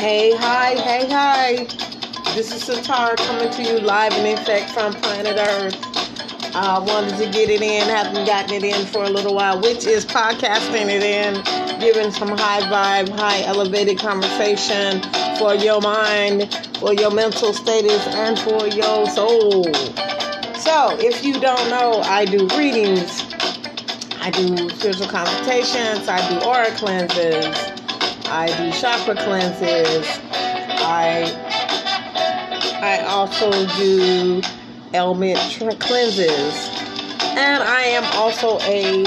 Hey, hi, hey, hi. This is Sitara coming to you live and in effect from planet Earth. I uh, wanted to get it in, haven't gotten it in for a little while, which is podcasting it in, giving some high vibe, high elevated conversation for your mind, for your mental status, and for your soul. So, if you don't know, I do readings, I do spiritual consultations, I do aura cleanses. I do chakra cleanses. I I also do element cleanses. And I am also a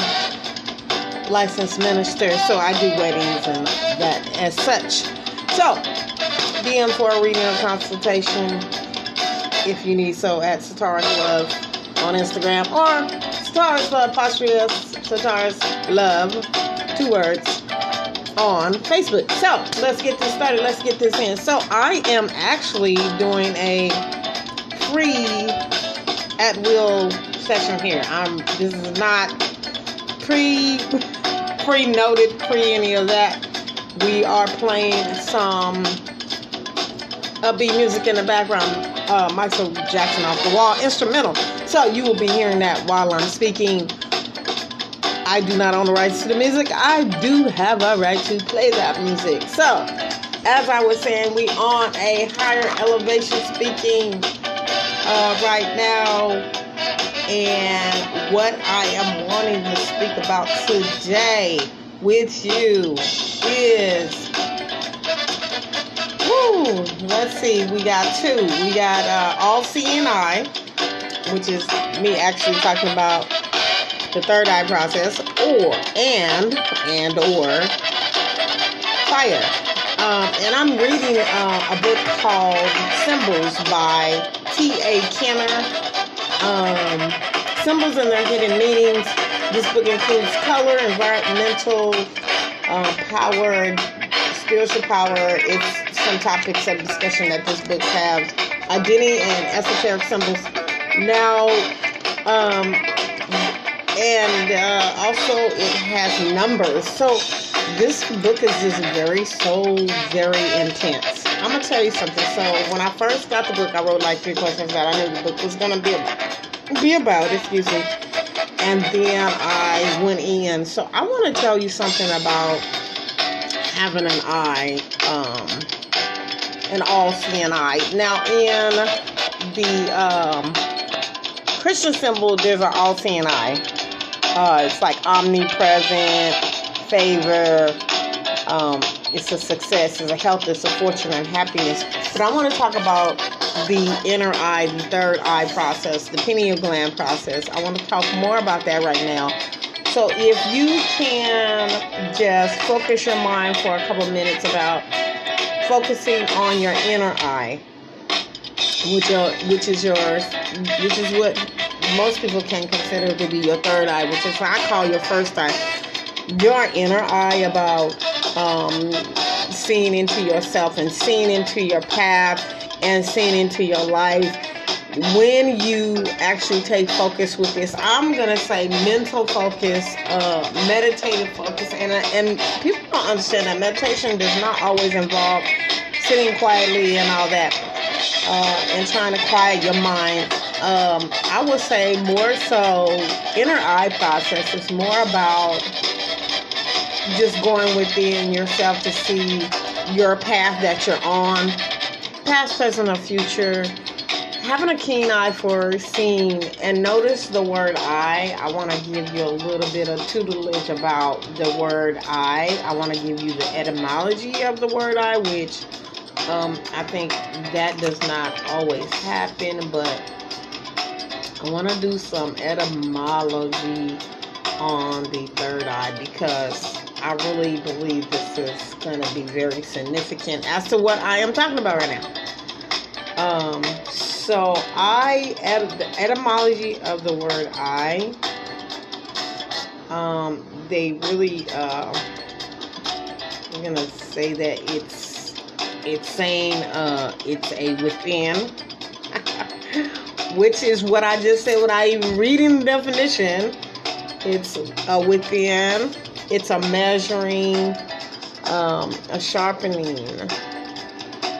licensed minister, so I do weddings and that as such. So, DM for a reading or consultation if you need so at Sitara's Love on Instagram or Sitara's Love, two words on Facebook. So let's get this started. Let's get this in. So I am actually doing a free at will session here. I'm this is not pre pre noted, pre any of that. We are playing some upbeat music in the background. Uh, Michael Jackson off the wall instrumental. So you will be hearing that while I'm speaking I do not own the rights to the music. I do have a right to play that music. So, as I was saying, we on a higher elevation speaking uh, right now. And what I am wanting to speak about today with you is whoo, let's see, we got two. We got uh, All Eye, which is me actually talking about the third eye process, or and and or fire. Um, and I'm reading uh, a book called Symbols by T.A. Kenner. Um, symbols and their hidden meanings. This book includes color, environmental uh, power, spiritual power. It's some topics of discussion that this book has. Identity and esoteric symbols. Now, um, and uh, also it has numbers. So this book is just very, so very intense. I'm gonna tell you something. So when I first got the book, I wrote like three questions that I knew the book was gonna be about, be about. Excuse me. And then I went in. So I want to tell you something about having an eye, um, an all-seeing eye. Now in the um, Christian symbol, there's an all-seeing eye. Uh, it's like omnipresent, favor. Um, it's a success, it's a health, it's a fortune and happiness. But I want to talk about the inner eye, the third eye process, the pineal gland process. I want to talk more about that right now. So if you can just focus your mind for a couple minutes about focusing on your inner eye, which, which is yours, which is what most people can consider it to be your third eye, which is what I call your first eye. Your inner eye about um, seeing into yourself and seeing into your path and seeing into your life. When you actually take focus with this, I'm gonna say mental focus, uh, meditative focus, and and people don't understand that meditation does not always involve sitting quietly and all that, uh, and trying to quiet your mind um, I would say more so inner eye process is more about just going within yourself to see your path that you're on, past, present, or future. Having a keen eye for seeing and notice the word I. I want to give you a little bit of tutelage about the word I. I want to give you the etymology of the word I, which um, I think that does not always happen, but I want to do some etymology on the third eye because I really believe this is going to be very significant as to what I am talking about right now. Um, so I the etymology of the word I. Um, they really uh, I'm gonna say that it's it's saying uh, it's a within which is what I just said I even reading the definition. It's a within, it's a measuring, um, a sharpening,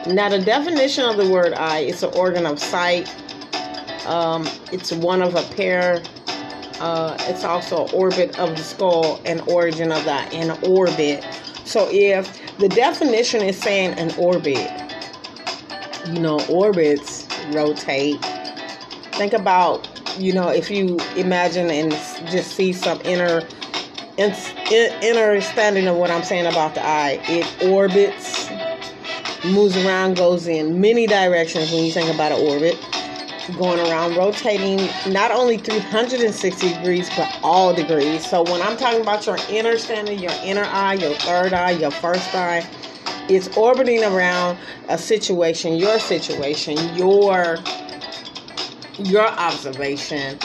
Now, the definition of the word eye is an organ of sight. Um, it's one of a pair. Uh, it's also orbit of the skull and origin of that in orbit. So, if the definition is saying an orbit, you know, orbits rotate. Think about, you know, if you imagine and just see some inner understanding of what I'm saying about the eye, it orbits moves around, goes in many directions when you think about an orbit, going around, rotating not only 360 degrees, but all degrees. So when I'm talking about your inner standing, your inner eye, your third eye, your first eye, it's orbiting around a situation, your situation, your your observation,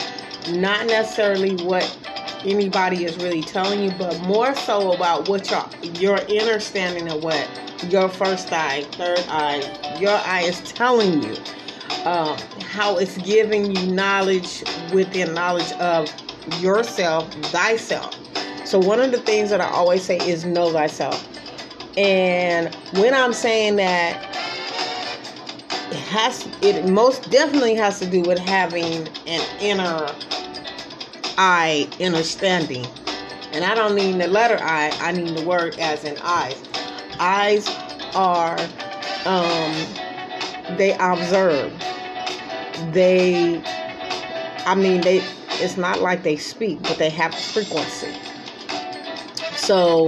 not necessarily what anybody is really telling you, but more so about what your your inner standing of what your first eye, third eye, your eye is telling you. Um, how it's giving you knowledge within knowledge of yourself, thyself. So one of the things that I always say is know thyself. And when I'm saying that has it most definitely has to do with having an inner eye understanding. And I don't mean the letter I, I mean the word as in eyes. Eyes are um, they observe. They i mean they it's not like they speak but they have frequency. So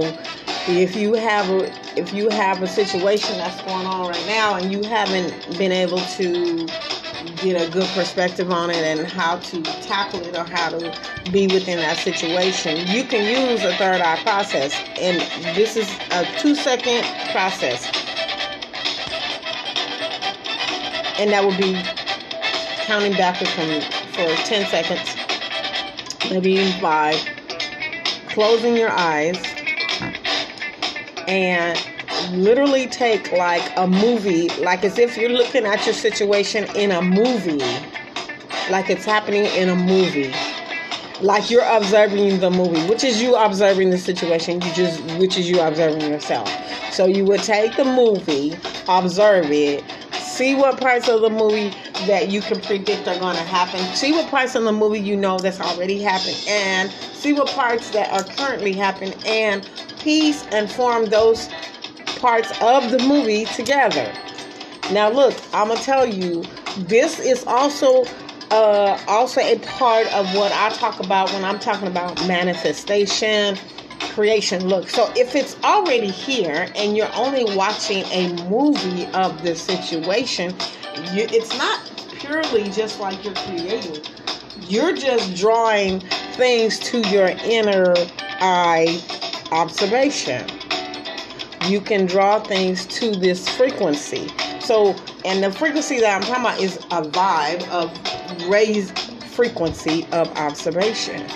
if you have a if you have a situation that's going on right now and you haven't been able to get a good perspective on it and how to tackle it or how to be within that situation. You can use a third eye process, and this is a two second process. And that will be counting backwards from for 10 seconds, maybe five, closing your eyes, and literally take like a movie, like as if you're looking at your situation in a movie, like it's happening in a movie. Like you're observing the movie, which is you observing the situation, you just which is you observing yourself. So you would take the movie, observe it, see what parts of the movie that you can predict are going to happen. See what parts of the movie you know that's already happened, and see what parts that are currently happening, and piece and form those parts of the movie together. Now, look, I'm gonna tell you, this is also uh, also a part of what I talk about when I'm talking about manifestation, creation. Look, so if it's already here and you're only watching a movie of the situation, you, it's not purely just like you're creating. You're just drawing things to your inner eye observation you can draw things to this frequency. So, and the frequency that I'm talking about is a vibe of raised frequency of observation.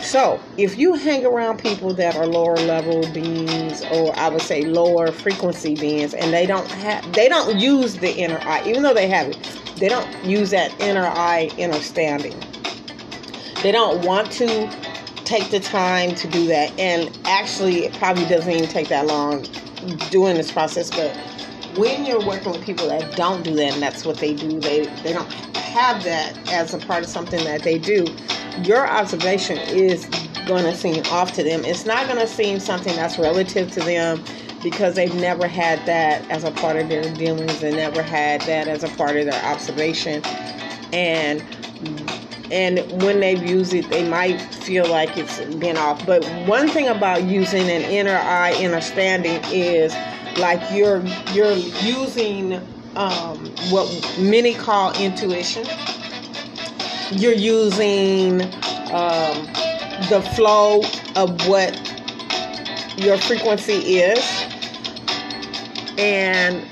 So, if you hang around people that are lower level beings, or I would say lower frequency beings, and they don't have, they don't use the inner eye, even though they have it, they don't use that inner eye understanding. They don't want to take the time to do that. And actually, it probably doesn't even take that long doing this process. But when you're working with people that don't do that, and that's what they do, they they don't have that as a part of something that they do. Your observation is going to seem off to them. It's not going to seem something that's relative to them because they've never had that as a part of their dealings and never had that as a part of their observation. And and when they use it, they might feel like it's been off. But one thing about using an inner eye understanding is like you're you're using um, what many call intuition. You're using um, the flow of what your frequency is, and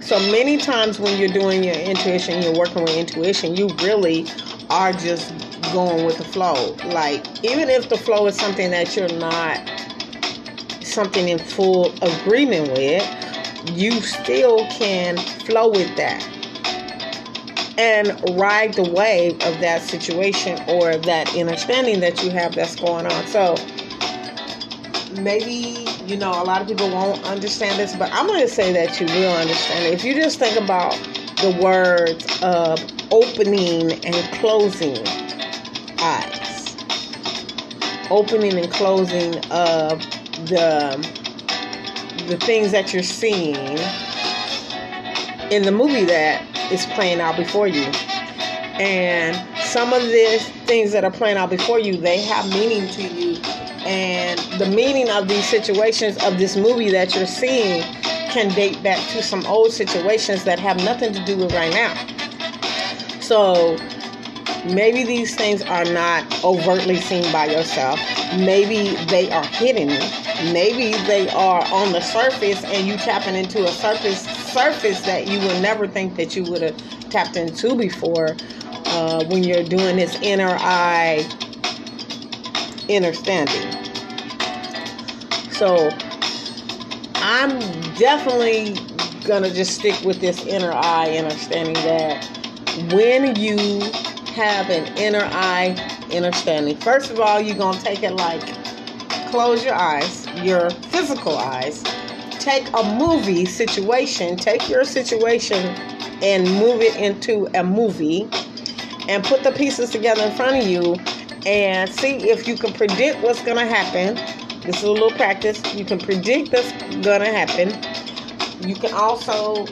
so many times when you're doing your intuition, you're working with intuition, you really are just going with the flow. Like, even if the flow is something that you're not something in full agreement with, you still can flow with that and ride the wave of that situation or that understanding that you have that's going on. So maybe you know, a lot of people won't understand this, but I'm going to say that you will understand it. If you just think about the words of opening and closing eyes, opening and closing of the the things that you're seeing in the movie that is playing out before you. And some of the things that are playing out before you, they have meaning to you. And the meaning of these situations of this movie that you're seeing can date back to some old situations that have nothing to do with right now. So maybe these things are not overtly seen by yourself. Maybe they are hidden maybe they are on the surface and you tapping into a surface surface that you would never think that you would have tapped into before uh, when you're doing this inner eye understanding so i'm definitely gonna just stick with this inner eye understanding that when you have an inner eye understanding first of all you're gonna take it like close your eyes, your physical eyes, take a movie situation, take your situation and move it into a movie and put the pieces together in front of you and see if you can predict what's going to happen. This is a little practice. You can predict what's going to happen. You can also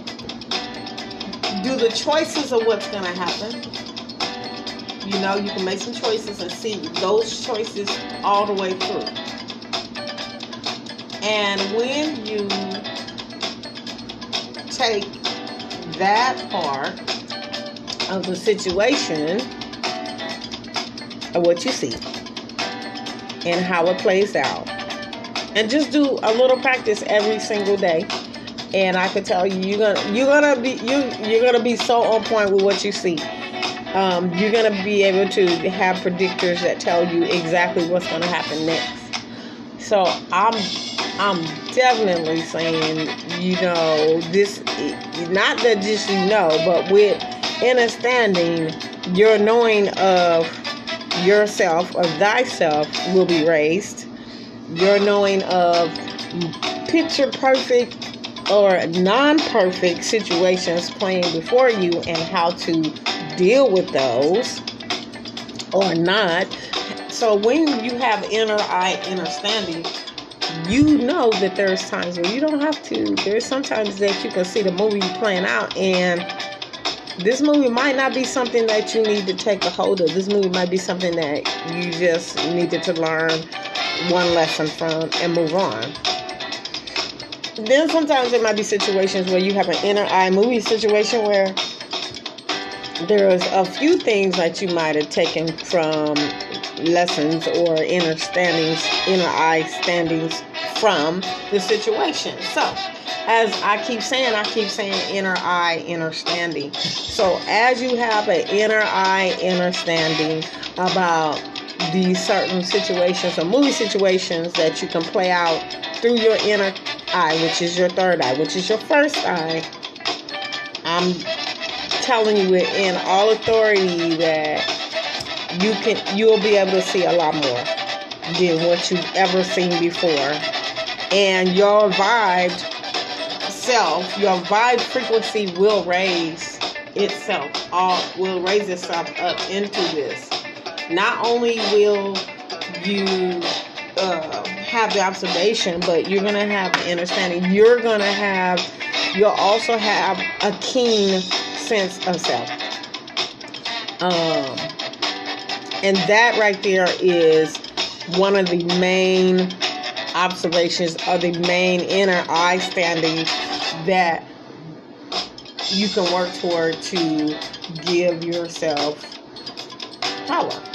do the choices of what's going to happen. You know, you can make some choices and see those choices all the way through. And when you take that part of the situation of what you see and how it plays out, and just do a little practice every single day. And I could tell you, you're gonna you're gonna be you you're gonna be so on point with what you see. Um, you're gonna be able to have predictors that tell you exactly what's gonna happen next. So I'm I'm definitely saying, you know, this, not that just you know, but with understanding your knowing of yourself of thyself will be raised. Your knowing of picture perfect or non perfect situations playing before you and how to deal with those or not. So when you have inner eye understanding, you know that there's times where you don't have to. There's sometimes that you can see the movie playing out, and this movie might not be something that you need to take a hold of. This movie might be something that you just needed to learn one lesson from and move on. Then sometimes there might be situations where you have an inner eye movie situation where there's a few things that you might have taken from lessons or inner standings, inner eye standings from the situation. So, as I keep saying, I keep saying inner eye, inner standing. So, as you have an inner eye, inner standing about these certain situations or movie situations that you can play out through your inner eye, which is your third eye, which is your first eye, I'm telling you in all authority that you can you'll be able to see a lot more than what you've ever seen before. And your vibe self, your vibe frequency will raise itself all will raise itself up into this. Not only will you uh, have the observation, but you're gonna have the understanding. You're gonna have you'll also have a keen sense of self. Um, and that right there is one of the main observations or the main inner eye standing that you can work toward to give yourself power.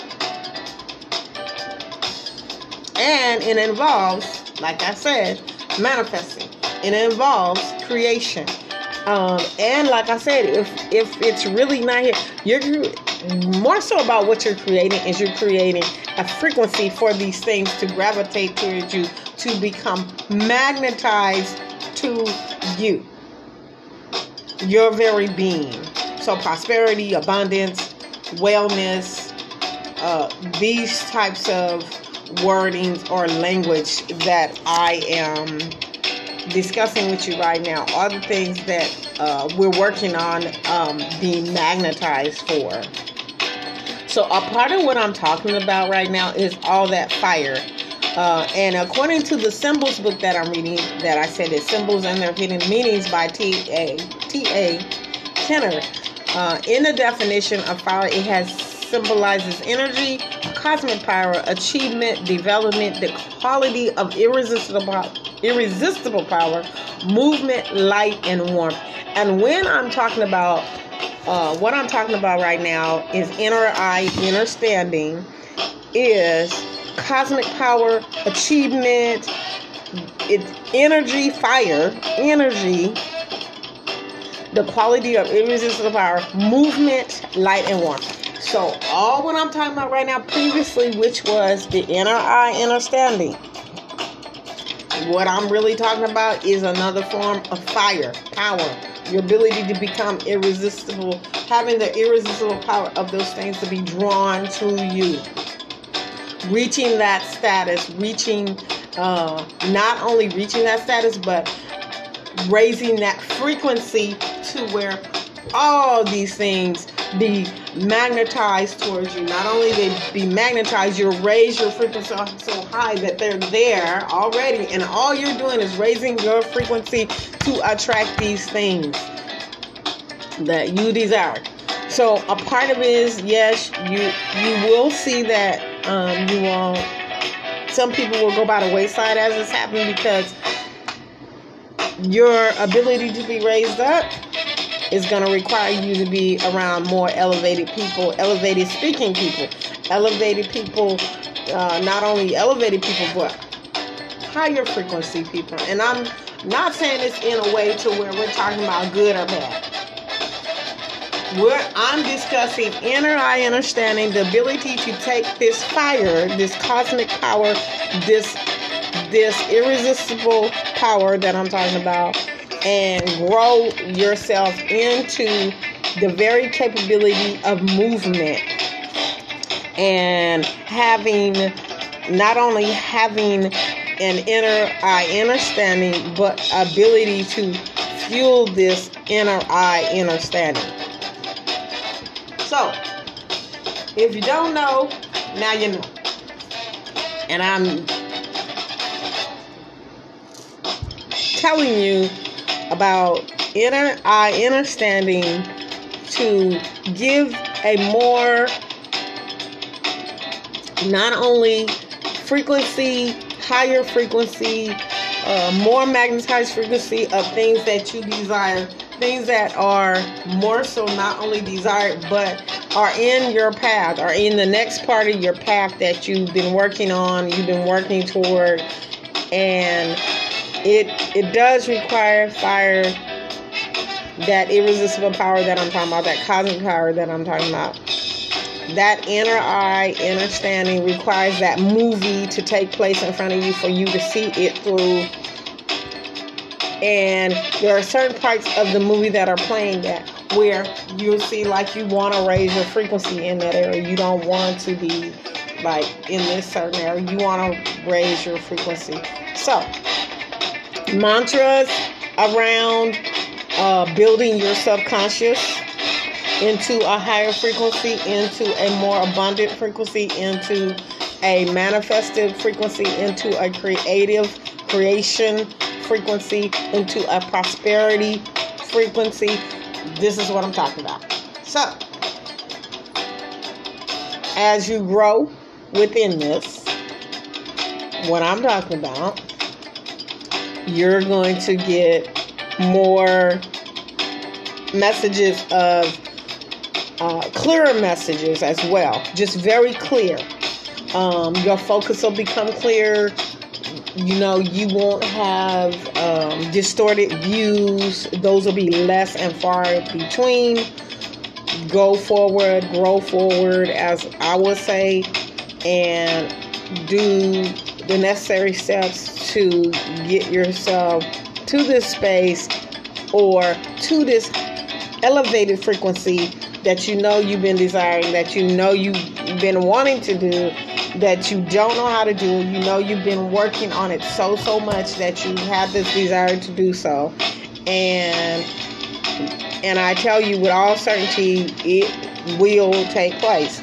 And it involves, like I said, manifesting. It involves creation. Um, and like I said, if if it's really not here, you're more so about what you're creating is you're creating a frequency for these things to gravitate towards you to become magnetized to you your very being so prosperity abundance wellness uh, these types of wordings or language that I am discussing with you right now are the things that uh, we're working on um, being magnetized for. So, a part of what I'm talking about right now is all that fire. Uh, and according to the symbols book that I'm reading, that I said is symbols and their hidden meanings by T A T A Kenner. Uh, in the definition of fire, it has symbolizes energy, cosmic power, achievement, development, the quality of irresistible irresistible power, movement, light, and warmth. And when I'm talking about uh, what I'm talking about right now is inner eye, inner standing, is cosmic power, achievement, it's energy, fire, energy, the quality of irresistible power, movement, light, and warmth. So, all what I'm talking about right now, previously, which was the inner eye understanding, what I'm really talking about is another form of fire, power, your ability to become irresistible, having the irresistible power of those things to be drawn to you. Reaching that status, reaching, uh, not only reaching that status, but raising that frequency to where all these things be magnetized towards you. Not only they be magnetized, you raise your frequency so high that they're there already, and all you're doing is raising your frequency to attract these things that you desire. So a part of it is yes, you you will see that um, you will. Some people will go by the wayside as it's happening because your ability to be raised up is going to require you to be around more elevated people, elevated speaking people, elevated people, uh, not only elevated people, but higher frequency people. And I'm not saying this in a way to where we're talking about good or bad. Where I'm discussing inner eye understanding, the ability to take this fire, this cosmic power, this this irresistible power that I'm talking about and grow yourself into the very capability of movement. And having not only having an inner eye understanding but ability to fuel this inner eye understanding. So if you don't know now you know. And i'm telling you about inner eye understanding to give a more not only frequency, higher frequency, uh, more magnetized frequency of things that you desire, things that are more so not only desired but are in your path, are in the next part of your path that you've been working on, you've been working toward, and it it does require fire that irresistible power that I'm talking about, that cosmic power that I'm talking about. That inner eye understanding requires that movie to take place in front of you for you to see it through. And there are certain parts of the movie that are playing that where you'll see like you want to raise your frequency in that area. You don't want to be like in this certain area. You want to raise your frequency. So mantras around uh, building your subconscious into a higher frequency, into a more abundant frequency, into a manifested frequency, into a creative creation frequency, into a prosperity frequency. This is what I'm talking about. So, as you grow within this, what I'm talking about you're going to get more messages of uh, clearer messages as well, just very clear. Um, your focus will become clear. You know, you won't have um, distorted views, those will be less and far between. Go forward, grow forward, as I would say, and do the necessary steps to get yourself to this space or to this elevated frequency that you know you've been desiring, that you know you've been wanting to do, that you don't know how to do. You know you've been working on it so so much that you have this desire to do so. And and I tell you with all certainty it will take place.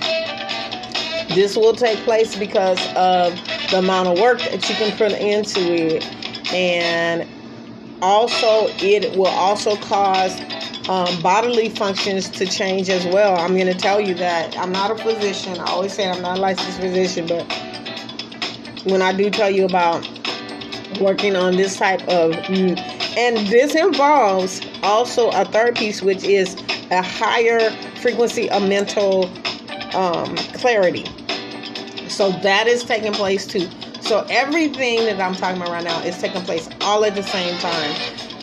This will take place because of the amount of work that you can put into it and also it will also cause um, bodily functions to change as well. I'm going to tell you that I'm not a physician. I always say I'm not a licensed physician, but when I do tell you about working on this type of, and this involves also a third piece, which is a higher frequency of mental um, clarity. So that is taking place too. So everything that I'm talking about right now is taking place all at the same time.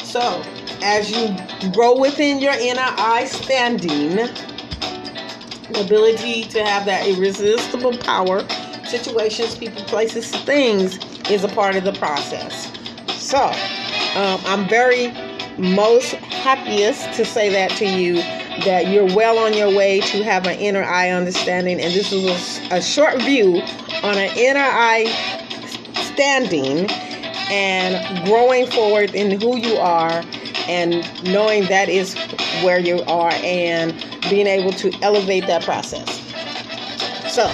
So as you grow within your inner eye standing, the ability to have that irresistible power, situations, people, places, things is a part of the process. So um, I'm very most happiest to say that to you that you're well on your way to have an inner eye understanding and this is a, a short view on an inner eye standing and growing forward in who you are and knowing that is where you are and being able to elevate that process. So,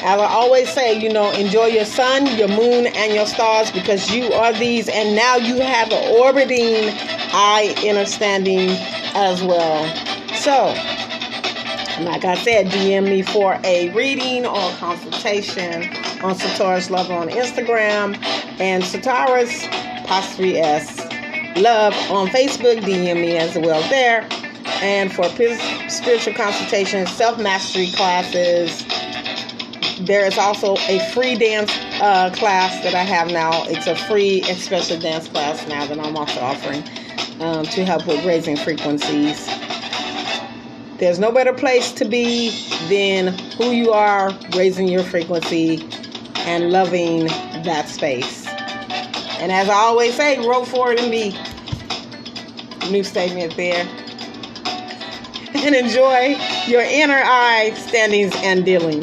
as I always say, you know, enjoy your sun, your moon, and your stars because you are these, and now you have an orbiting eye understanding as well. So, like I said, DM me for a reading or consultation on Sitara's Love on Instagram and Sitara's Apostrophe S Love on Facebook. DM me as well there. And for spiritual consultations, self mastery classes, there is also a free dance uh, class that I have now. It's a free expressive dance class now that I'm also offering um, to help with raising frequencies. There's no better place to be than who you are, raising your frequency, and loving that space. And as I always say, roll forward and be. New statement there. And enjoy your inner eye standings and dealings.